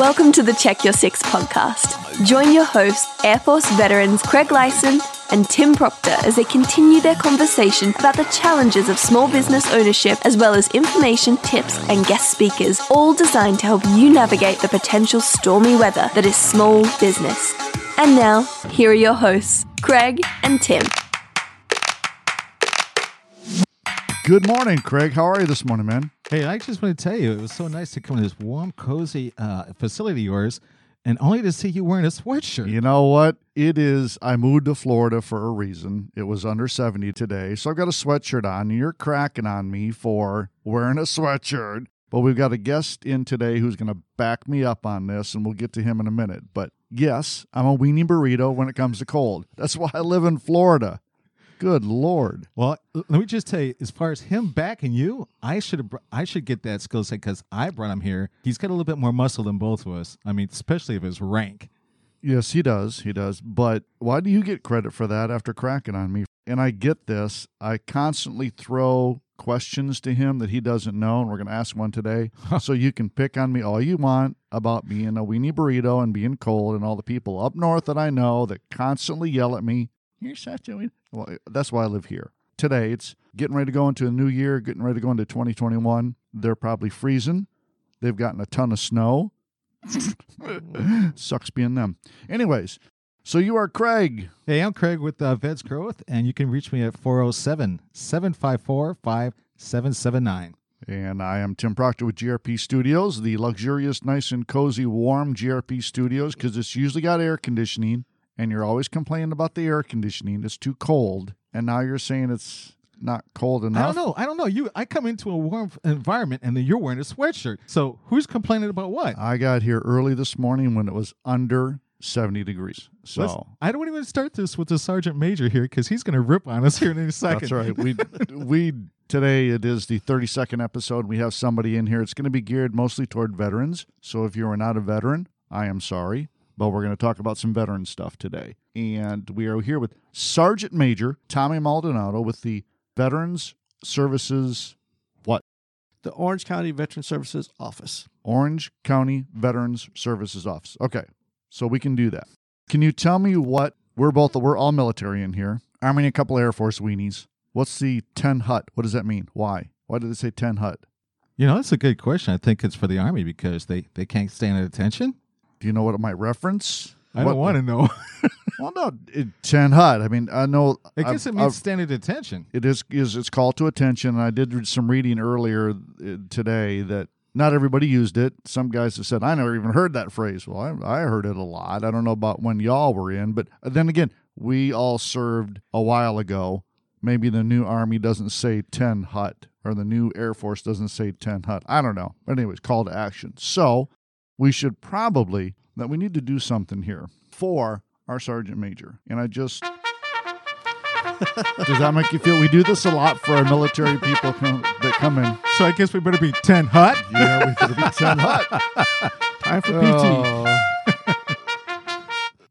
Welcome to the Check Your Six podcast. Join your hosts, Air Force veterans Craig Lyson and Tim Proctor, as they continue their conversation about the challenges of small business ownership, as well as information, tips, and guest speakers, all designed to help you navigate the potential stormy weather that is small business. And now, here are your hosts, Craig and Tim. Good morning, Craig. How are you this morning, man? Hey, I just want to tell you, it was so nice to come to this warm, cozy uh, facility of yours, and only to see you wearing a sweatshirt. You know what? It is. I moved to Florida for a reason. It was under 70 today, so I've got a sweatshirt on. And you're cracking on me for wearing a sweatshirt. But we've got a guest in today who's going to back me up on this, and we'll get to him in a minute. But yes, I'm a weenie burrito when it comes to cold. That's why I live in Florida. Good lord. Well, let me just tell you, as far as him backing you, I should have, I should get that skill set because I brought him here. He's got a little bit more muscle than both of us. I mean, especially of his rank. Yes, he does. He does. But why do you get credit for that after cracking on me? And I get this. I constantly throw questions to him that he doesn't know, and we're going to ask one today. so you can pick on me all you want about being a weenie burrito and being cold, and all the people up north that I know that constantly yell at me. You're such a weenie. Well, that's why I live here. Today, it's getting ready to go into a new year, getting ready to go into 2021. They're probably freezing. They've gotten a ton of snow. Sucks being them. Anyways, so you are Craig. Hey, I'm Craig with uh, Vets Growth, and you can reach me at 407 754 5779. And I am Tim Proctor with GRP Studios, the luxurious, nice and cozy, warm GRP Studios, because it's usually got air conditioning, and you're always complaining about the air conditioning. It's too cold, and now you're saying it's not cold enough. I don't know. I don't know. You, I come into a warm environment, and then you're wearing a sweatshirt. So who's complaining about what? I got here early this morning when it was under 70 degrees. So Let's- I don't even start this with the sergeant major here because he's going to rip on us here in a second. That's right. We we today it is the 32nd episode. We have somebody in here. It's going to be geared mostly toward veterans. So if you are not a veteran, I am sorry, but we're going to talk about some veteran stuff today. And we are here with Sergeant Major Tommy Maldonado with the Veterans Services what? the Orange County Veteran Services Office. Orange County Veterans Services Office. Okay. So we can do that. Can you tell me what we're both we're all military in here. Army and a couple Air Force weenies. What's the 10 hut? What does that mean? Why? Why did it say 10 hut? You know, that's a good question. I think it's for the Army because they, they can't stand at attention. Do you know what it might reference? I What- don't want to know. Well, no, it, 10 hut. I mean, I know. I guess I've- it means I've- stand at attention. it is is it's call to attention. And I did some reading earlier uh, today that not everybody used it. Some guys have said I never even heard that phrase. Well, I, I heard it a lot. I don't know about when y'all were in, but then again, we all served a while ago. Maybe the new army doesn't say ten hut, or the new Air Force doesn't say ten hut. I don't know. But anyways, call to action. So we should probably that we need to do something here for our sergeant major. And I just does that make you feel we do this a lot for our military people come, that come in? So I guess we better be 10 hut. Yeah, we could be 10 hut. Time for PT. Oh.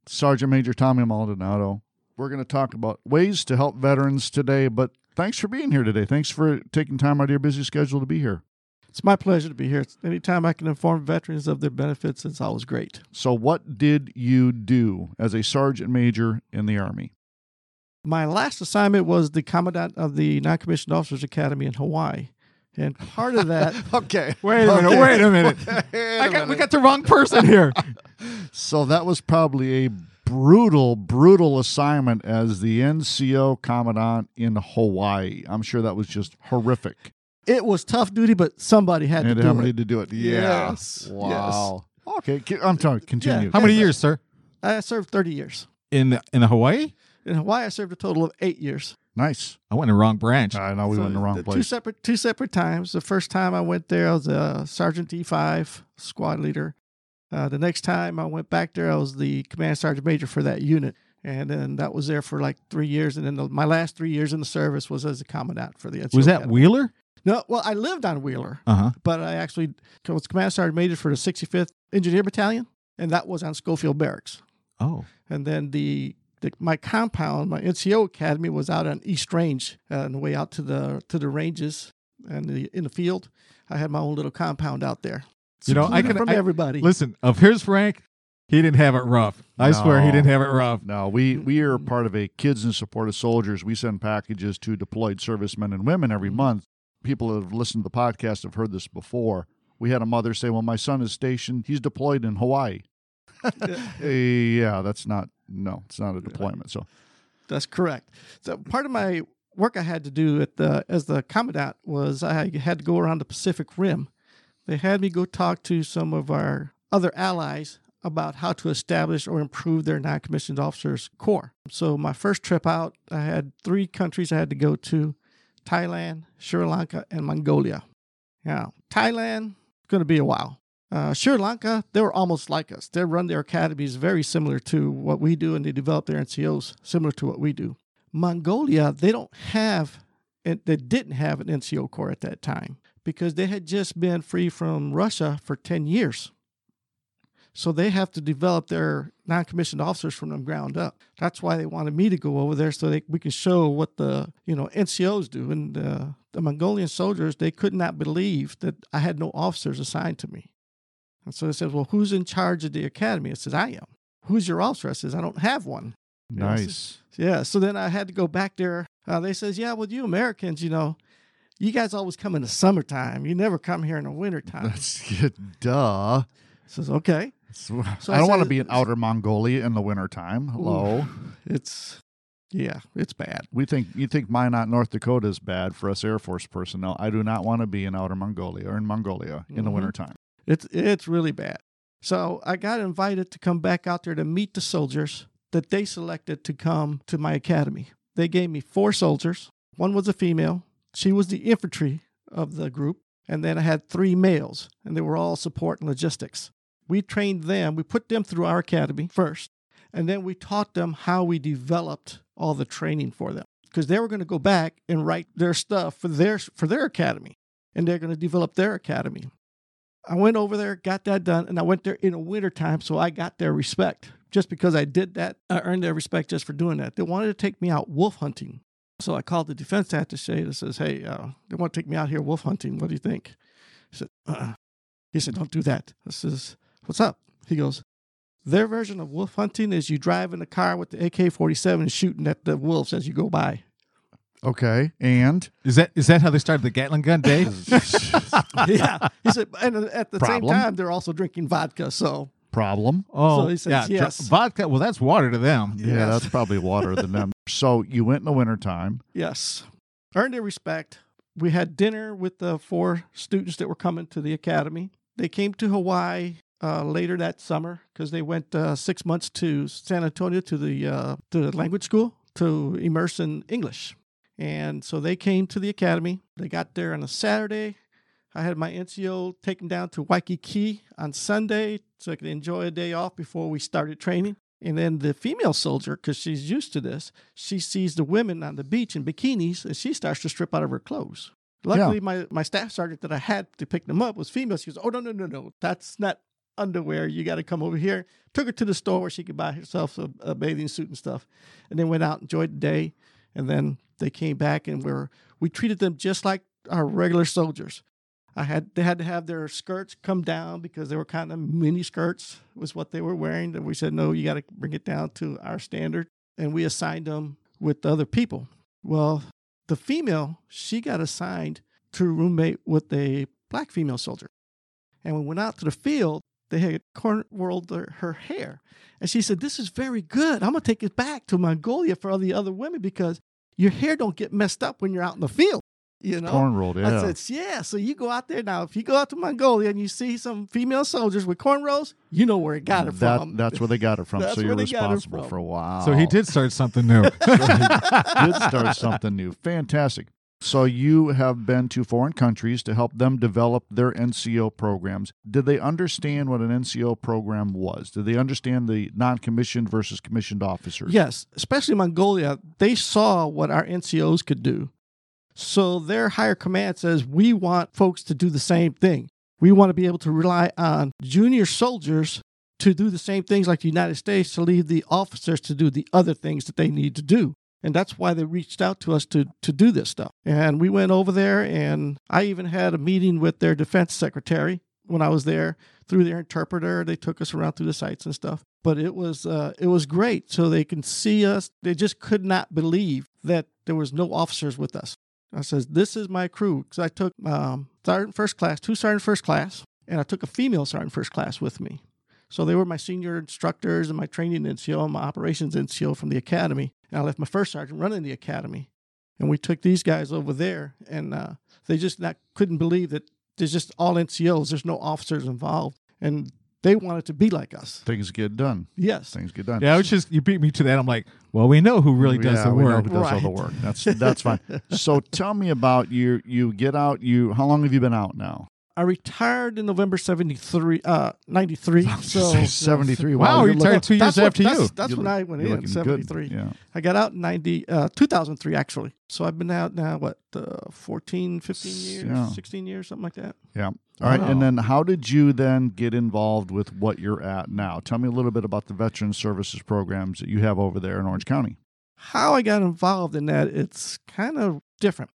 Sergeant Major Tommy Maldonado. We're going to talk about ways to help veterans today, but thanks for being here today. Thanks for taking time out of your busy schedule to be here. It's my pleasure to be here. Anytime I can inform veterans of their benefits, it's always great. So, what did you do as a sergeant major in the Army? My last assignment was the commandant of the Non-Commissioned Officers Academy in Hawaii. And part of that, Okay. Wait a minute. Wait a minute. I got, we got the wrong person here. So that was probably a brutal, brutal assignment as the NCO commandant in Hawaii. I'm sure that was just horrific. It was tough duty, but somebody had And to do somebody it. to do it. Yeah. Yes, Wow. Okay. ke- I'm sorry. Continue. How many years, sir? I served 30 years. In in Hawaii? In Hawaii, I served a total of eight years. Nice. I went in the wrong branch. I know we So went in the wrong Two place. separate, two separate times. The first time I went there, I was a Sergeant D5 squad leader. Uh, the next time I went back there, I was the command sergeant major for that unit, and then that was there for like three years. And then the, my last three years in the service was as a commandant for the. NCO Was that Academy. Wheeler? No, well, I lived on Wheeler, Uh huh. but I actually was command sergeant major for the 65th Engineer Battalion, and that was on Schofield Barracks. Oh. And then the, the my compound, my NCO academy was out on East Range, uh, on the way out to the to the ranges and the in the field. I had my own little compound out there. You know, I can from I- everybody. Listen, of his Frank, he didn't have it rough. I swear he didn't have it rough. No, we we are part of a Kids in Support of Soldiers. We send packages to deployed servicemen and women every month. People that have listened to the podcast have heard this before. We had a mother say, "Well, my son is stationed. He's deployed in Hawaii." Eh, yeah, that's not. No, it's not a deployment. So That's correct. So part of my work I had to do at the as the commandant was I had to go around the Pacific Rim. They had me go talk to some of our other allies about how to establish or improve their non-commissioned officers corps. So my first trip out, I had three countries I had to go to: Thailand, Sri Lanka, and Mongolia. Now, Thailand going to be a while. Uh, Sri Lanka, they were almost like us. They run their academies very similar to what we do, and they develop their NCOs similar to what we do. Mongolia, they don't have, they didn't have an NCO corps at that time because they had just been free from Russia for 10 years. So they have to develop their non-commissioned officers from the ground up. That's why they wanted me to go over there so they, we can show what the you know NCOs do. And uh, the Mongolian soldiers they could not believe that I had no officers assigned to me. And so they said, "Well, who's in charge of the academy?" I said, "I am." Who's your officer? I says, "I don't have one." nice. Yeah. So then I had to go back there. Uh, they says, "Yeah, well, you Americans, you know, you guys always come in the summertime. You never come here in the wintertime." That's good. duh. Says, "Okay." So, So I don't want to be in outer Mongolia in the wintertime. Hello. It's yeah, it's bad. We think you think Minot, North Dakota is bad for us Air Force personnel. I do not want to be in outer Mongolia or in Mongolia in the Mhm. wintertime. It's it's really bad. So I got invited to come back out there to meet the soldiers that they selected to come to my academy. They gave me four soldiers. One was a female. She was the infantry of the group. And then I had three males, and they were all support and logistics. We trained them, we put them through our academy first, and then we taught them how we developed all the training for them. Because they were going to go back and write their stuff for their for their academy, and they're going to develop their academy. I went over there, got that done, and I went there in the wintertime, so I got their respect. Just because I did that, I earned their respect just for doing that. They wanted to take me out wolf hunting. So I called the defense attache that says, Hey, uh, they want to take me out here wolf hunting. What do you think? He said, uh He said, Don't do that. I says, What's up? He goes, Their version of wolf hunting is you drive in a car with the AK 47 and shooting at the wolves as you go by. Okay, and Is that is that how they started the Gatling gun day? yeah. He said, And at the Problem? same time, they're also drinking vodka. So problem. Oh, So he says yeah, dr- yes. vodka. Well, that's water to them. Yeah, Yes. that's probably water than them. So you went in the wintertime. Yes. Earned their respect. We had dinner with the four students that were coming to the academy. They came to Hawaii uh, later that summer because they went uh, six months to San Antonio to the uh, to the language school to immerse in English. And so they came to the academy. They got there on a Saturday. I had my NCO taken down to Waikiki on Sunday so I could enjoy a day off before we started training. And then the female soldier, because she's used to this, she sees the women on the beach in bikinis and she starts to strip out of her clothes. Luckily, my, my staff sergeant that I had to pick them up was female. She goes, Oh, no, no, no, no. That's not underwear. You got to come over here. Took her to the store where she could buy herself a, a bathing suit and stuff. And then went out, and enjoyed the day. And then they came back and we're, we treated them just like our regular soldiers. I had they had to have their skirts come down because they were kind of mini skirts was what they were wearing. And we said, no, you got to bring it down to our standard. And we assigned them with other people. Well, the female she got assigned to roommate with a black female soldier. And we went out to the field, they had cornrowed her, her hair. And she said, This is very good. I'm gonna take it back to Mongolia for all the other women because your hair don't get messed up when you're out in the field. You know? Cornrowed, I yeah. said, yeah. So you go out there now. If you go out to Mongolia and you see some female soldiers with cornrows, you know where it got it that, from. that's where they got it from. That's so you're where they got it responsible for a while. So he did start something new. did start something new. Fantastic. So you have been to foreign countries to help them develop their NCO programs. Did they understand what an NCO program was? Did they understand the non-commissioned versus commissioned officers? Yes, especially Mongolia, they saw what our NCOs could do. So their higher command says, we want folks to do the same thing. We want to be able to rely on junior soldiers to do the same things like the United States to leave the officers to do the other things that they need to do. And that's why they reached out to us to, to do this stuff. And we went over there, and I even had a meeting with their defense secretary when I was there through their interpreter. They took us around through the sites and stuff. But it was uh, it was great. So they can see us. They just could not believe that there was no officers with us. I says, "This is my crew." Because I took um, sergeant first class, two sergeant first class, and I took a female sergeant first class with me. So they were my senior instructors and my training NCO and my operations NCO from the academy. And I left my first sergeant running the academy, and we took these guys over there, and uh, they just not couldn't believe that there's just all NCOs. There's no officers involved, and they wanted to be like us. Things get done. Yes. Things get done. Yeah, I was just you beat me to that. I'm like, well, we know who really does yeah, the we know work. who does all the work. That's that's fine. So tell me about you. You get out. You how long have you been out now? I retired in November 73, uh, 93. So seventy three. Wow, you're you retired two years That's after that's, you. That's You're when look- I went in, looking good. 73. Yeah. I got out in 90, uh, 2003, actually. So I've been out now, what, uh, 14, 15 years, Yeah. 16 years, something like that. Yeah. All right. And then how did you then get involved with what you're at now? Tell me a little bit about the veteran services programs that you have over there in Orange County. How I got involved in that, it's kind of different.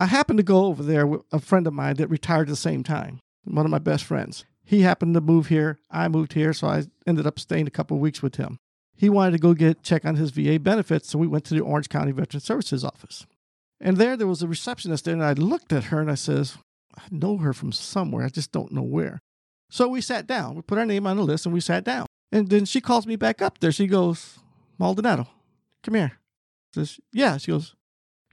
I happened to go over there with a friend of mine that retired at the same time, one of my best friends. He happened to move here. I moved here, so I ended up staying a couple of weeks with him. He wanted to go get check on his VA benefits, so we went to the Orange County Veteran Services office. And there, there was a receptionist there, and I looked at her and I says, "I know her from somewhere. I just don't know where." So we sat down. We put our name on the list, and we sat down. And then she calls me back up there. She goes, "Maldonado, come here." says, "Yeah." She goes,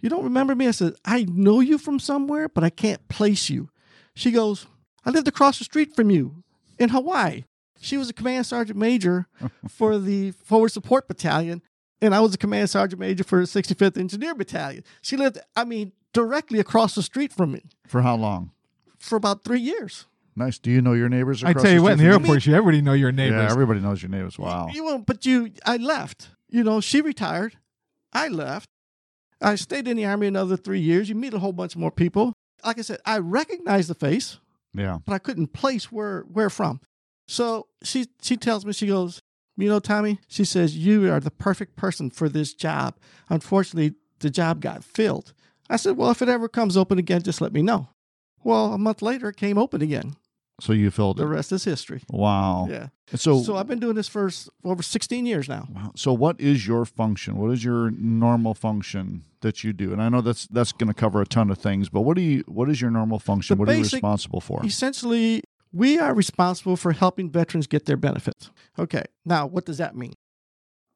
"You don't remember me?" I said, "I know you from somewhere, but I can't place you." She goes, "I lived across the street from you in Hawaii." She was a command sergeant major for the forward support battalion, and I was a command sergeant major for the 65th Engineer Battalion. She lived, I mean, directly across the street from me For how long? for about three years. Nice. Do you know your neighbors? I tell you what, in the airport, you everybody know your neighbors. Yeah, everybody knows your neighbors. Wow. You won't, but you, I left. You know, she retired. I left. I stayed in the army another three years. You meet a whole bunch more people. Like I said, I recognize the face, Yeah. but I couldn't place where where from. So she she tells me she goes, you know, Tommy. She says you are the perfect person for this job. Unfortunately, the job got filled. I said, well, if it ever comes open again, just let me know. Well, a month later, it came open again. So you filled The rest is history. Wow. Yeah. So, So I've been doing this for over 16 years now. Wow. So what is your function? What is your normal function that you do? And I know that's that's going to cover a ton of things, but what do you what is your normal function? The what are you responsible for? Essentially, we are responsible for helping veterans get their benefits. Okay. Now, what does that mean?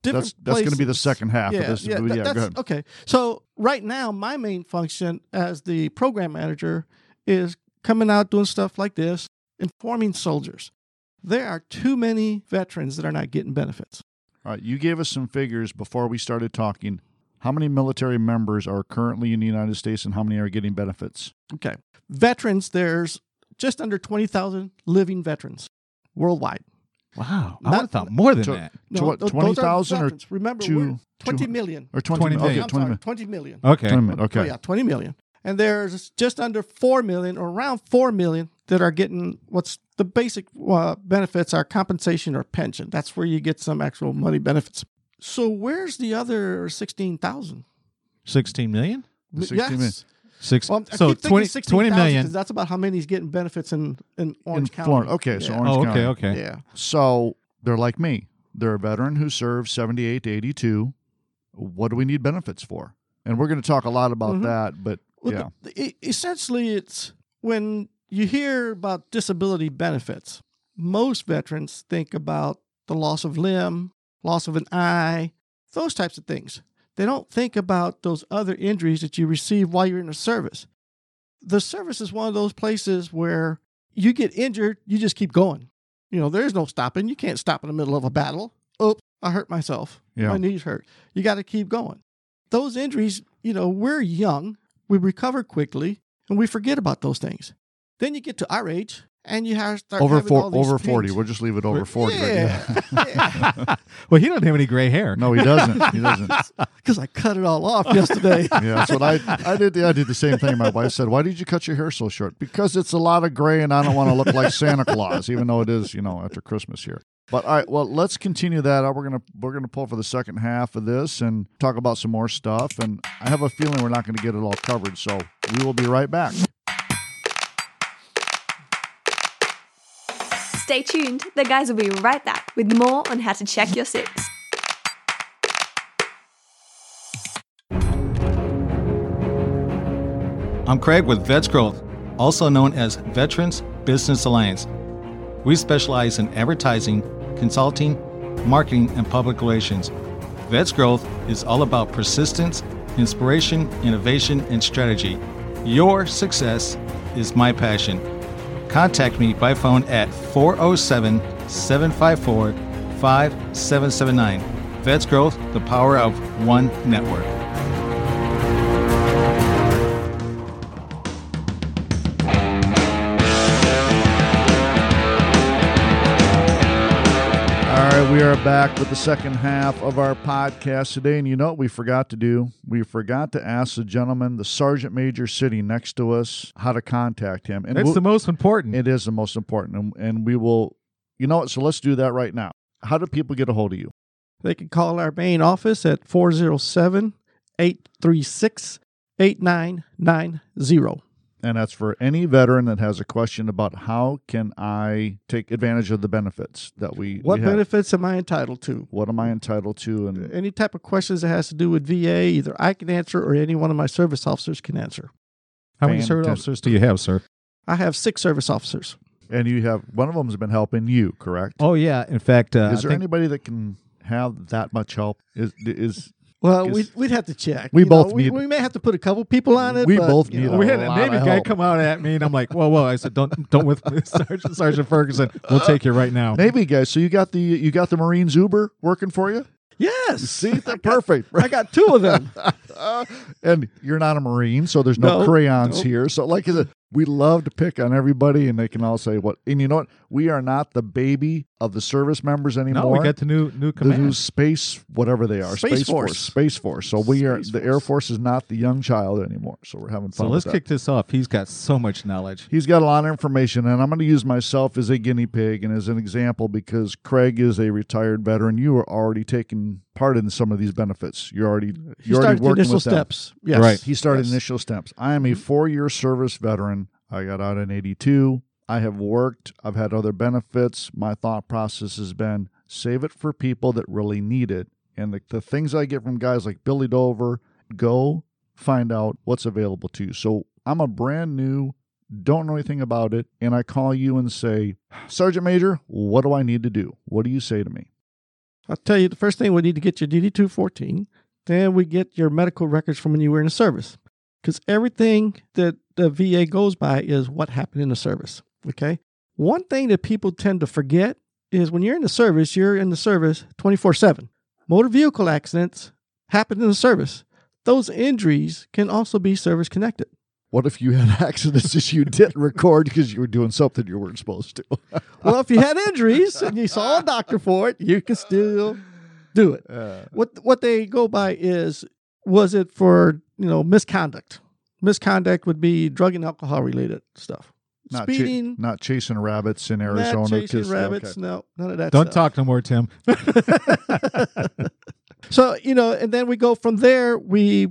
That's that's going to be the second half yeah, of this. Yeah, Yeah, that- go ahead. Okay. So right now, my main function as the program manager is coming out doing stuff like this, informing soldiers. There are too many veterans that are not getting benefits. All right, you gave us some figures before we started talking. How many military members are currently in the United States, and how many are getting benefits? Okay. Veterans, there's just under 20,000 living veterans worldwide. Wow, I would have thought more than So- that. To what, those- those are 20,000 or veterans. Remember, two- we're 20 or 20, 20 okay, million. I'm 20 sorry, 20 million. Okay, 20 million, Okay. Oh, yeah, 20 million. And there's just under 4 million or around 4 million that are getting what's the basic uh, benefits are compensation or pension. That's where you get some actual money benefits. So where's the other 16,000? sixteen million. The 16 million. Six. Well, so keep 20, 16,000 20 million. 'cause That's about how many is getting benefits in, in in Orange County. Florida. Okay, so Yeah. Orange Oh, County. okay, okay. Yeah. So they're like me. They're a veteran who served 78 to 82. What do we need benefits for? And we're going to talk a lot about Mhm. that, but Well, yeah. the- essentially, it's when you hear about disability benefits, most veterans think about the loss of limb, loss of an eye, those types of things. They don't think about those other injuries that you receive while you're in the service. The service is one of those places where you get injured, you just keep going. You know, there's no stopping. You can't stop in the middle of a battle. Oops, I hurt myself. Yeah. My knees hurt. You got to keep going. Those injuries, you know, we're young, we recover quickly, and we forget about those things. Then you get to our age, and you have start Over having four, all these over 40. We'll just leave it over 40. right Yeah, yeah. well, he doesn't have any gray hair. No, he doesn't. He doesn't. Because I cut it all off yesterday. Yeah, that's what I I did. I did the same thing. My wife said, "Why did you cut your hair so short?" Because it's a lot of gray, and I don't want to look like Santa Claus, even though it is, you know, after Christmas here. But all right, well, let's continue that. We're gonna we're gonna pull for the second half of this and talk about some more stuff. And I have a feeling we're not going to get it all covered, so we will be right back. Stay tuned, the guys will be right back with more on how to check your six. I'm Craig with Vets Growth, also known as Veterans Business Alliance. We specialize in advertising, consulting, marketing, and public relations. Vets Growth is all about persistence, inspiration, innovation, and strategy. Your success is my passion. Contact me by phone at 407 754 5779. Vets Growth, the power of one network. Are back with the second half of our podcast today. And you know what we forgot to do? We forgot to ask the gentleman, the sergeant major sitting next to us, how to contact him. And it's we'll- the most important. it is the most important. And, and we will, you know what? So let's do that right now. How do people get a hold of you? They can call our main office at 407 836 8990. And that's for any veteran that has a question about how can I take advantage of the benefits that we, What we have. benefits am I entitled to? What am I entitled to? And Any type of questions that has to do with VA, either I can answer or any one of my service officers can answer. How many service officers do you have, sir? I have six service officers. and you have one of them has been helping you, correct? Oh yeah. In fact, uh, is there think- anybody that can have that much help? Is is Well, we'd, we'd have to check. We You know, both we, need- we may have to put a couple people on it. We but, both you need know, a we had a lot Navy of guy help. come out at me, and I'm like, "Whoa, whoa!" I said, "Don't, don't with me, Sergeant Sergeant Ferguson. We'll take you right now." Navy guys? So you got the you got the Marines Uber working for you? Yes. See, they're perfect. I got two of them. and you're not a Marine, so there's no, No, crayons nope. here. So, like I said, we love to pick on everybody, and they can all say what. And you know what? We are not the baby of the service members anymore. no, we got the new new command. the new space, whatever they are, Space Force. Force. Space Force. So we are Space the Air Force is not the young child anymore. So we're having so fun. let's with that. kick this off. He's got so much knowledge. He's got a lot of information, and I'm going to use myself as a guinea pig and as an example because Craig is a retired veteran. You are already taking part in some of these benefits. You're already you're already started working initial with them. steps. Yes. Right. He started Yes. initial steps. I am a four year service veteran. I got out in 82. I have worked. I've had other benefits. My thought process has been save it for people that really need it. And the, the things I get from guys like Billy Dover, go find out what's available to you. So I'm a brand new, don't know anything about it. And I call you and say, Sergeant Major, what do I need to do? What do you say to me? I'll tell you the first thing we need to get your DD 214. Then we get your medical records from when you were in the service. Because everything that the VA goes by is what happened in the service. Okay. One thing that people tend to forget is when you're in the service, you're in the service 24 7. Motor vehicle accidents happen in the service. Those injuries can also be service connected. What if you had accidents that you didn't record because you were doing something you weren't supposed to? Well, if you had injuries and you saw a doctor for it, you can still do it. Uh, what what they go by is was it for you know misconduct misconduct would be drug and alcohol related stuff not cha- speeding not chasing rabbits in not Arizona. chasing 'cause- rabbits okay. no none of that Don't stuff. talk no more, Tim. so you know and then we go from there we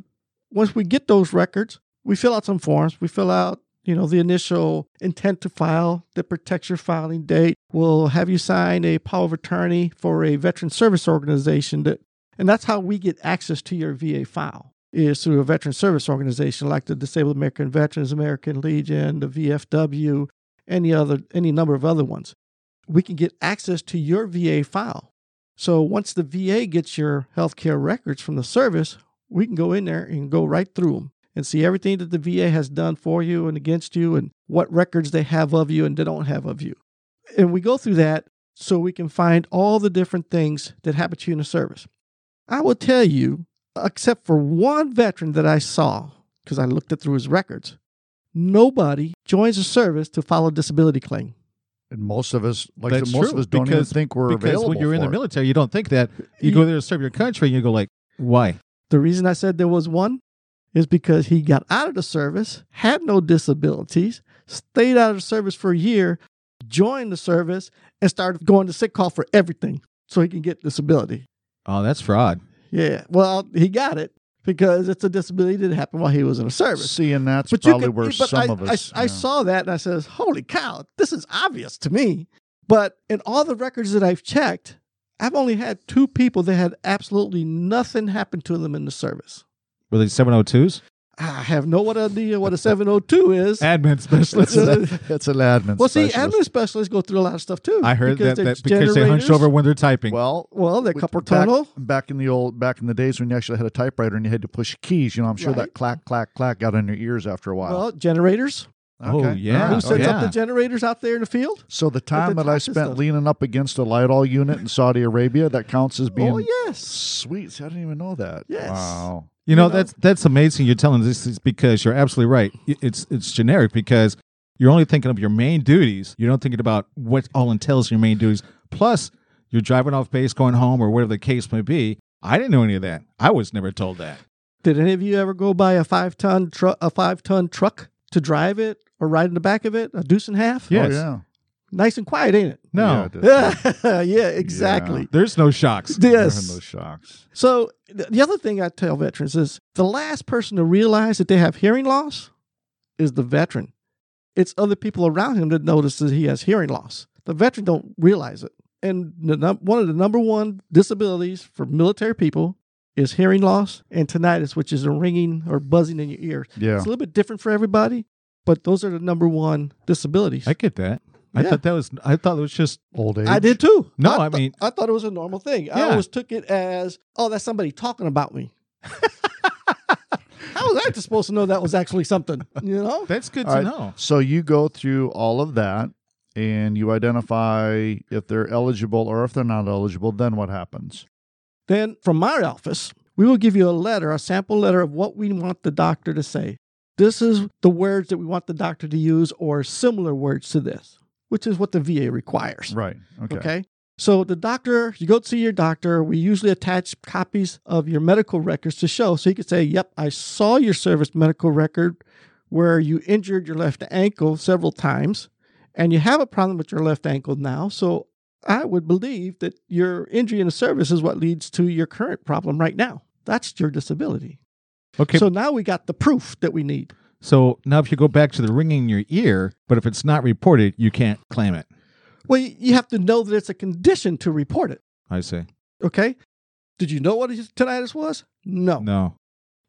once we get those records we fill out some forms. We fill out you know the initial intent to file that protects your filing date. We'll have you sign a power of attorney for a veteran service organization that and that's how we get access to your va file is through a veteran service organization like the disabled american veterans american legion the vfw any other any number of other ones. We can get access to your va file. So once the VA gets your healthcare records from the service, we can go in there and go right through them and see everything that the VA has done for you and against you and what records they have of you and they don't have of you. And we go through that so we can find all the different things that happen to you in the service. I will tell you, except for one veteran that I saw, because I looked it through his records, nobody joins the service to file a disability claim. And most of us, like That's most true, of us, don't because- even think we're because available. when you're in the it. military, you don't think that. You go there to serve your country, and you go like, "Why?" The reason I said there was one is because he got out of the service, had no disabilities, stayed out of the service for a year, joined the service, and started going to sick call for everything so he can get disability. Oh, that's fraud. Yeah, well, he got it because it's a disability that happened while he was in the service. See, and that's But probably can, where but some I, of us. I, I saw that and I says, "Holy cow, this is obvious to me." But in all the records that I've checked, I've only had two people that had absolutely nothing happen to them in the service. Were they 702s? I have no idea what a 702 is. Admin specialist. It's an admin. well, see, specialist. admin specialists go through a lot of stuff too. I heard that, that because they hunch over when they're typing. Well, Well, couple back, tunnel. back in the old back in the days when you actually had a typewriter and you had to push keys. You know, I'm sure Right. that clack clack clack got in your ears after a while. Well, generators. Oh, yeah. Uh-huh. Who right. sets yeah. up the generators out there in the field? So the time the that I spent stuff. leaning up against a Lidol unit in Saudi Arabia, that counts as oh, being oh yes. sweet. See, I didn't even know that. Yes. Wow. You know, You know? that's that's amazing. You're telling this is because you're absolutely right. It's it's generic because you're only thinking of your main duties. You're not thinking about what all entails your main duties. Plus, you're driving off base, going home, or whatever the case may be. I didn't know any of that. I was never told that. Did any of you ever go buy a five ton truck, a five ton truck to drive it or ride in the back of it, a deuce and a half? Yes. Oh, yeah. Nice and quiet, ain't it? No, Yeah, it is. yeah, exactly. there's no shocks. There are Yes. no shocks. So th- the other thing I tell veterans is the last person to realize that they have hearing loss is the veteran. It's other people around him that notice that he has hearing loss. The veteran don't realize it. And the num- one of the number one disabilities for military people is hearing loss and tinnitus, which is a ringing or buzzing in your ears. Yeah. It's a little bit different for everybody, but those are the number one disabilities. I get that. I Yeah. thought that was. I thought it was just. Old age. I did too. No, I th- mean- I thought it was a normal thing. I always took it as, oh, that's somebody talking about me. How was I supposed to know that was actually something? You know? That's good All to right. know. So you go through all of that and you identify if they're eligible or if they're not eligible, then what happens? Then from my office, we will give you a letter, a sample letter of what we want the doctor to say. This is the words that we want the doctor to use, or similar words to this, which is what the VA requires. Right. Okay. Okay. So the doctor, you go to see your doctor. We usually attach copies of your medical records to show, so he could say, "Yep, I saw your service medical record where you injured your left ankle several times, and you have a problem with your left ankle now." So I would believe that your injury in the service is what leads to your current problem right now. That's your disability. Okay. So, So now we got the proof that we need. Now, if you go back to the ringing in your ear, but if it's not reported, you can't claim it. Well, you have to know that it's a condition to report it. I see. Okay. Did you know what tinnitus was? No. No.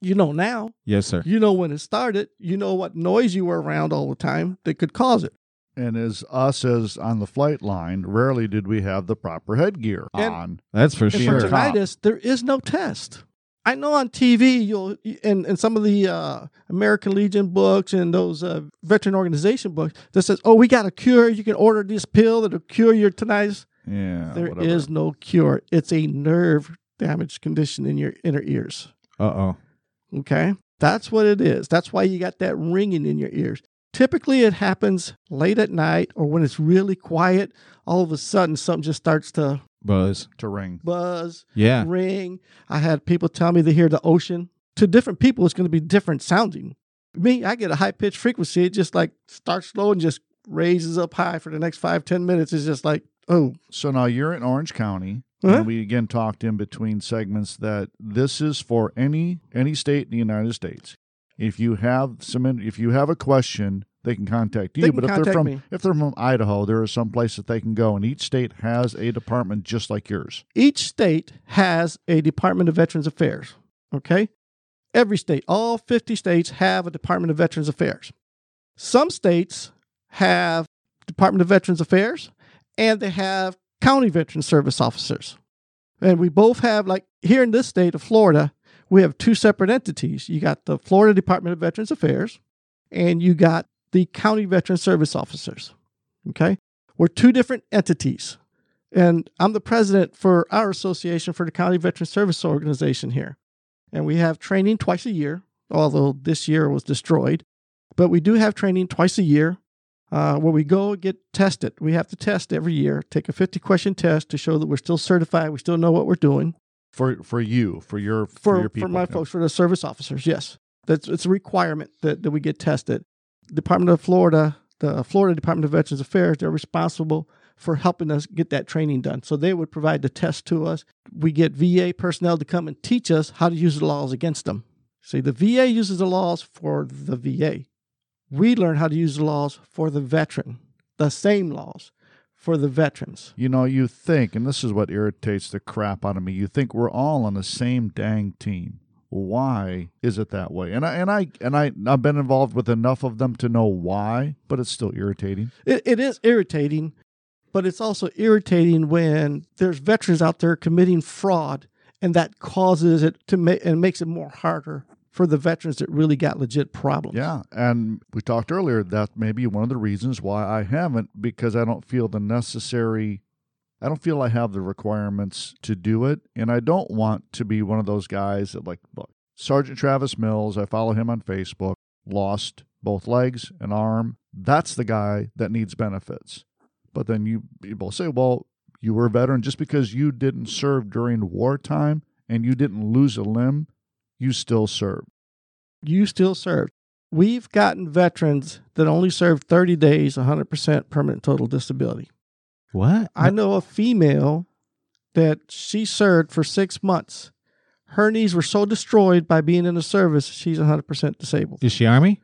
You know now. Yes, sir. You know when it started. You know what noise you were around all the time that could cause it. And as us as on the flight line, rarely did we have the proper headgear And- on. That's for And sure. for tinnitus, there is no test. I know on TV, you'll and, and some of the uh, American Legion books and those uh, veteran organization books that says, "Oh, we got a cure. You can order this pill that'll cure your tinnitus." Yeah. There is whatever. no cure. It's a nerve damage condition in your inner ears. Uh oh. Okay. That's what it is. That's why you got that ringing in your ears. Typically, it happens late at night or when it's really quiet. All of a sudden, something just starts to Buzz. to ring. buzz, Yeah. ring. I had people tell me they hear the ocean. To different people, it's going to be different sounding. Me, I get a high pitched frequency. It just like starts slow and just raises up high for the next five, ten minutes. It's just like, oh, So now you're in Orange County. Uh-huh. And we again talked in between segments that this is for any any state in the United States. If you have some if you have a question, they can contact you. They can but if they're from me. if they're from Idaho, there is some place that they can go, and each state has a department just like yours. each state has a Department of Veterans Affairs. Okay. Every state, all 50 states have a Department of Veterans Affairs. Some states have Department of Veterans Affairs and they have county veteran service officers. And we both have, like here in this state of Florida, we have two separate entities. You got the Florida Department of Veterans Affairs and you got the county veteran service officers. Okay. We're two different entities. And I'm the president for our association for the County Veteran Service Organization here. And we have training twice a year, although this year was destroyed. But we do have training twice a year uh, where we go get tested. We have to test every year, take a 50 question test to show that we're still certified, we still know what we're doing. For for you, for your for, For, your for, my Yeah. folks, for the service officers, yes. That's it's a requirement that, that we get tested. Department of Florida, the uh, Florida Department of Veterans Affairs, they're responsible for helping us get that training done. So they would provide the test to us. We get VA personnel to come and teach us how to use the laws against them. See, the VA uses the laws for the VA. We learn how to use the laws for the veteran, the same laws for the veterans. You know, you think, and this is what irritates the crap out of me. You think we're all on the same dang team. Why is it that way? And I and I and I I've been involved with enough of them to know why, but it's still irritating. It, it is irritating, but it's also irritating when there's veterans out there committing fraud, and that causes it to make and makes it more harder for the veterans that really got legit problems. Yeah, and we talked earlier that may be one of the reasons why I haven't because I don't feel the necessary I don't feel I have the requirements to do it, and I don't want to be one of those guys that like look. Sergeant Travis Mills, I follow him on Facebook, lost both legs, an arm. That's the guy that needs benefits. But then you people say, well, you were a veteran just because you didn't serve during wartime and you didn't lose a limb, you still serve. You still serve. We've gotten veterans that only served 30 days, 100% permanent total disability. What? I know a female that she served for six months. Her knees were so destroyed by being in the service, she's 100% disabled. Is she Army?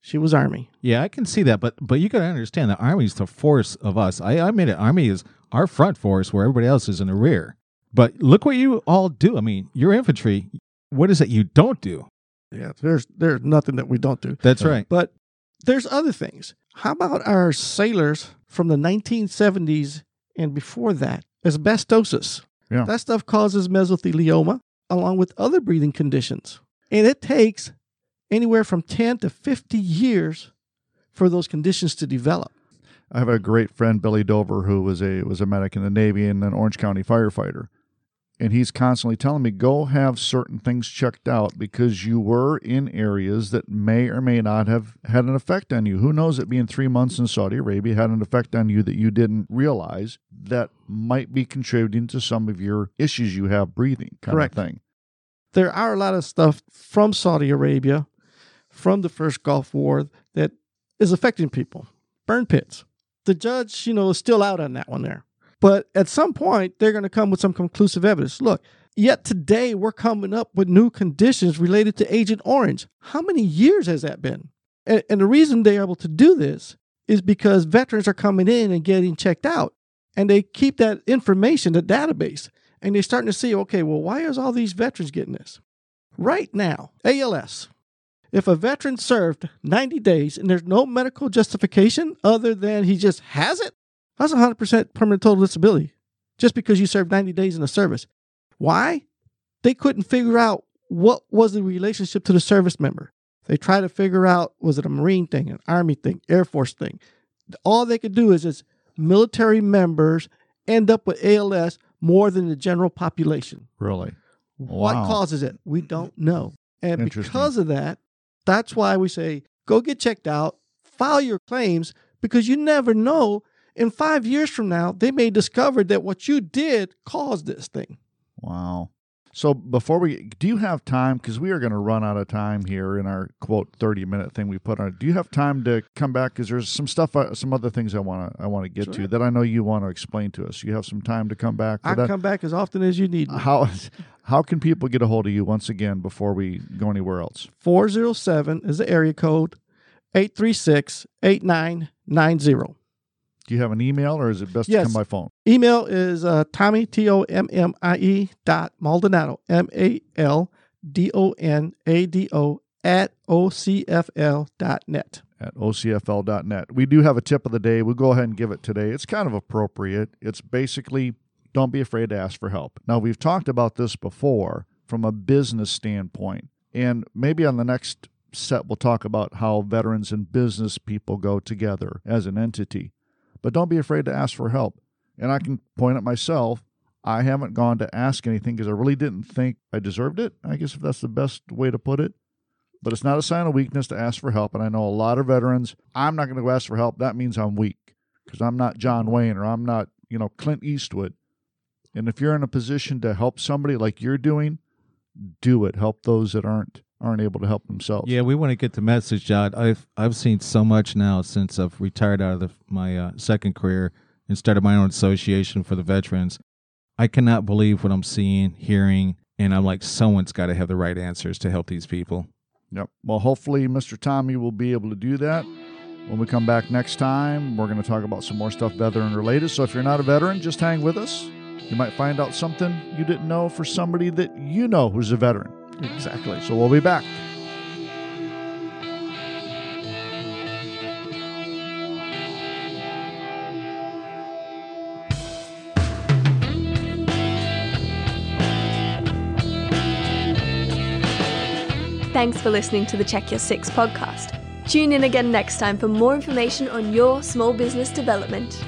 She was Army. Yeah, I can see that, but but you got to understand the Army's the force of us. I, I made it. Army is our front force, where everybody else is in the rear. But look what you all do. I mean, your infantry. What is it you don't do? Yeah, there's there's nothing that we don't do. That's right. But there's other things. How about our sailors from the 1970s and before that? Asbestosis. Yeah. That stuff causes mesothelioma along with other breathing conditions. And it takes anywhere from 10 to 50 years for those conditions to develop. I have a great friend, Billy Dover, who was a was a medic in the Navy and an Orange County firefighter. And he's constantly telling me, go have certain things checked out because you were in areas that may or may not have had an effect on you. Who knows that being three months in Saudi Arabia had an effect on you that you didn't realize that might be contributing to some of your issues you have breathing kind Correct. of thing. There are a lot of stuff from Saudi Arabia, from the first Gulf War, that is affecting people. Burn pits. The judge, you know, is still out on that one there. But at some point, they're going to come with some conclusive evidence. Look, yet today we're coming up with new conditions related to Agent Orange. How many years has that been? And, and the reason they're able to do this is because veterans are coming in and getting checked out, and they keep that information, the database, and they're starting to see, okay, well, why is all these veterans getting this? Right now, ALS. If a veteran served 90 days and there's no medical justification other than he just has it, that's 100% permanent total disability just because you served 90 days in the service. Why? They couldn't figure out what was the relationship to the service member. They tried to figure out was it a Marine thing, an Army thing, Air Force thing. All they could do is is military members end up with ALS more than the general population. Really? What causes it? We don't know. And because of that, that's why we say go get checked out, file your claims, because you never know. In five years from now, they may discover that what you did caused this thing. Wow. So before we, do you have time? Because we are going to run out of time here in our quote thirty minute thing we put on. Do you have time to come back? Because there's some stuff, uh, some other things I want to I want to get to that I know you want to explain to us. You have some time to come back I that. come back as often as you need me. how how can people get a hold of you once again before we go anywhere else? 407 is the area code, 836 8990. Do you have an email or is it best to come by phone? Email is uh, Tommy, T O M M I E dot Maldonado, M A L D O N A D O, at OCFL dot net. at OCFL dot net. We do have a tip of the day. We'll go ahead and give it today. It's kind of appropriate. It's basically don't be afraid to ask for help. Now, we've talked about this before from a business standpoint, and maybe on the next set, we'll talk about how veterans and business people go together as an entity. But don't be afraid to ask for help. And I can point at myself. I haven't gone to ask anything because I really didn't think I deserved it. I guess if that's the best way to put it but it's not a sign of weakness to ask for help. And I know a lot of veterans, I'm not going to go ask for help. That means I'm weak because I'm not John Wayne or I'm not, you know, Clint Eastwood. And if you're in a position to help somebody like you're doing, do it. Help those that aren't aren't able to help themselves. Yeah, we want to get the message out. I've I've seen so much now since I've retired out of the, my uh, second career and started my own association for the veterans. I cannot believe what I'm seeing, hearing, and I'm like, someone's got to have the right answers to help these people. Yep. Well, hopefully, Mr. Tommy will be able to do that. When we come back next time, we're going to talk about some more stuff veteran related. So if you're not a veteran, just hang with us. You might find out something you didn't know for somebody that you know who's a veteran. Exactly. So we'll be back. Thanks for listening to the Check Your Six podcast. Tune in again next time for more information on your small business development.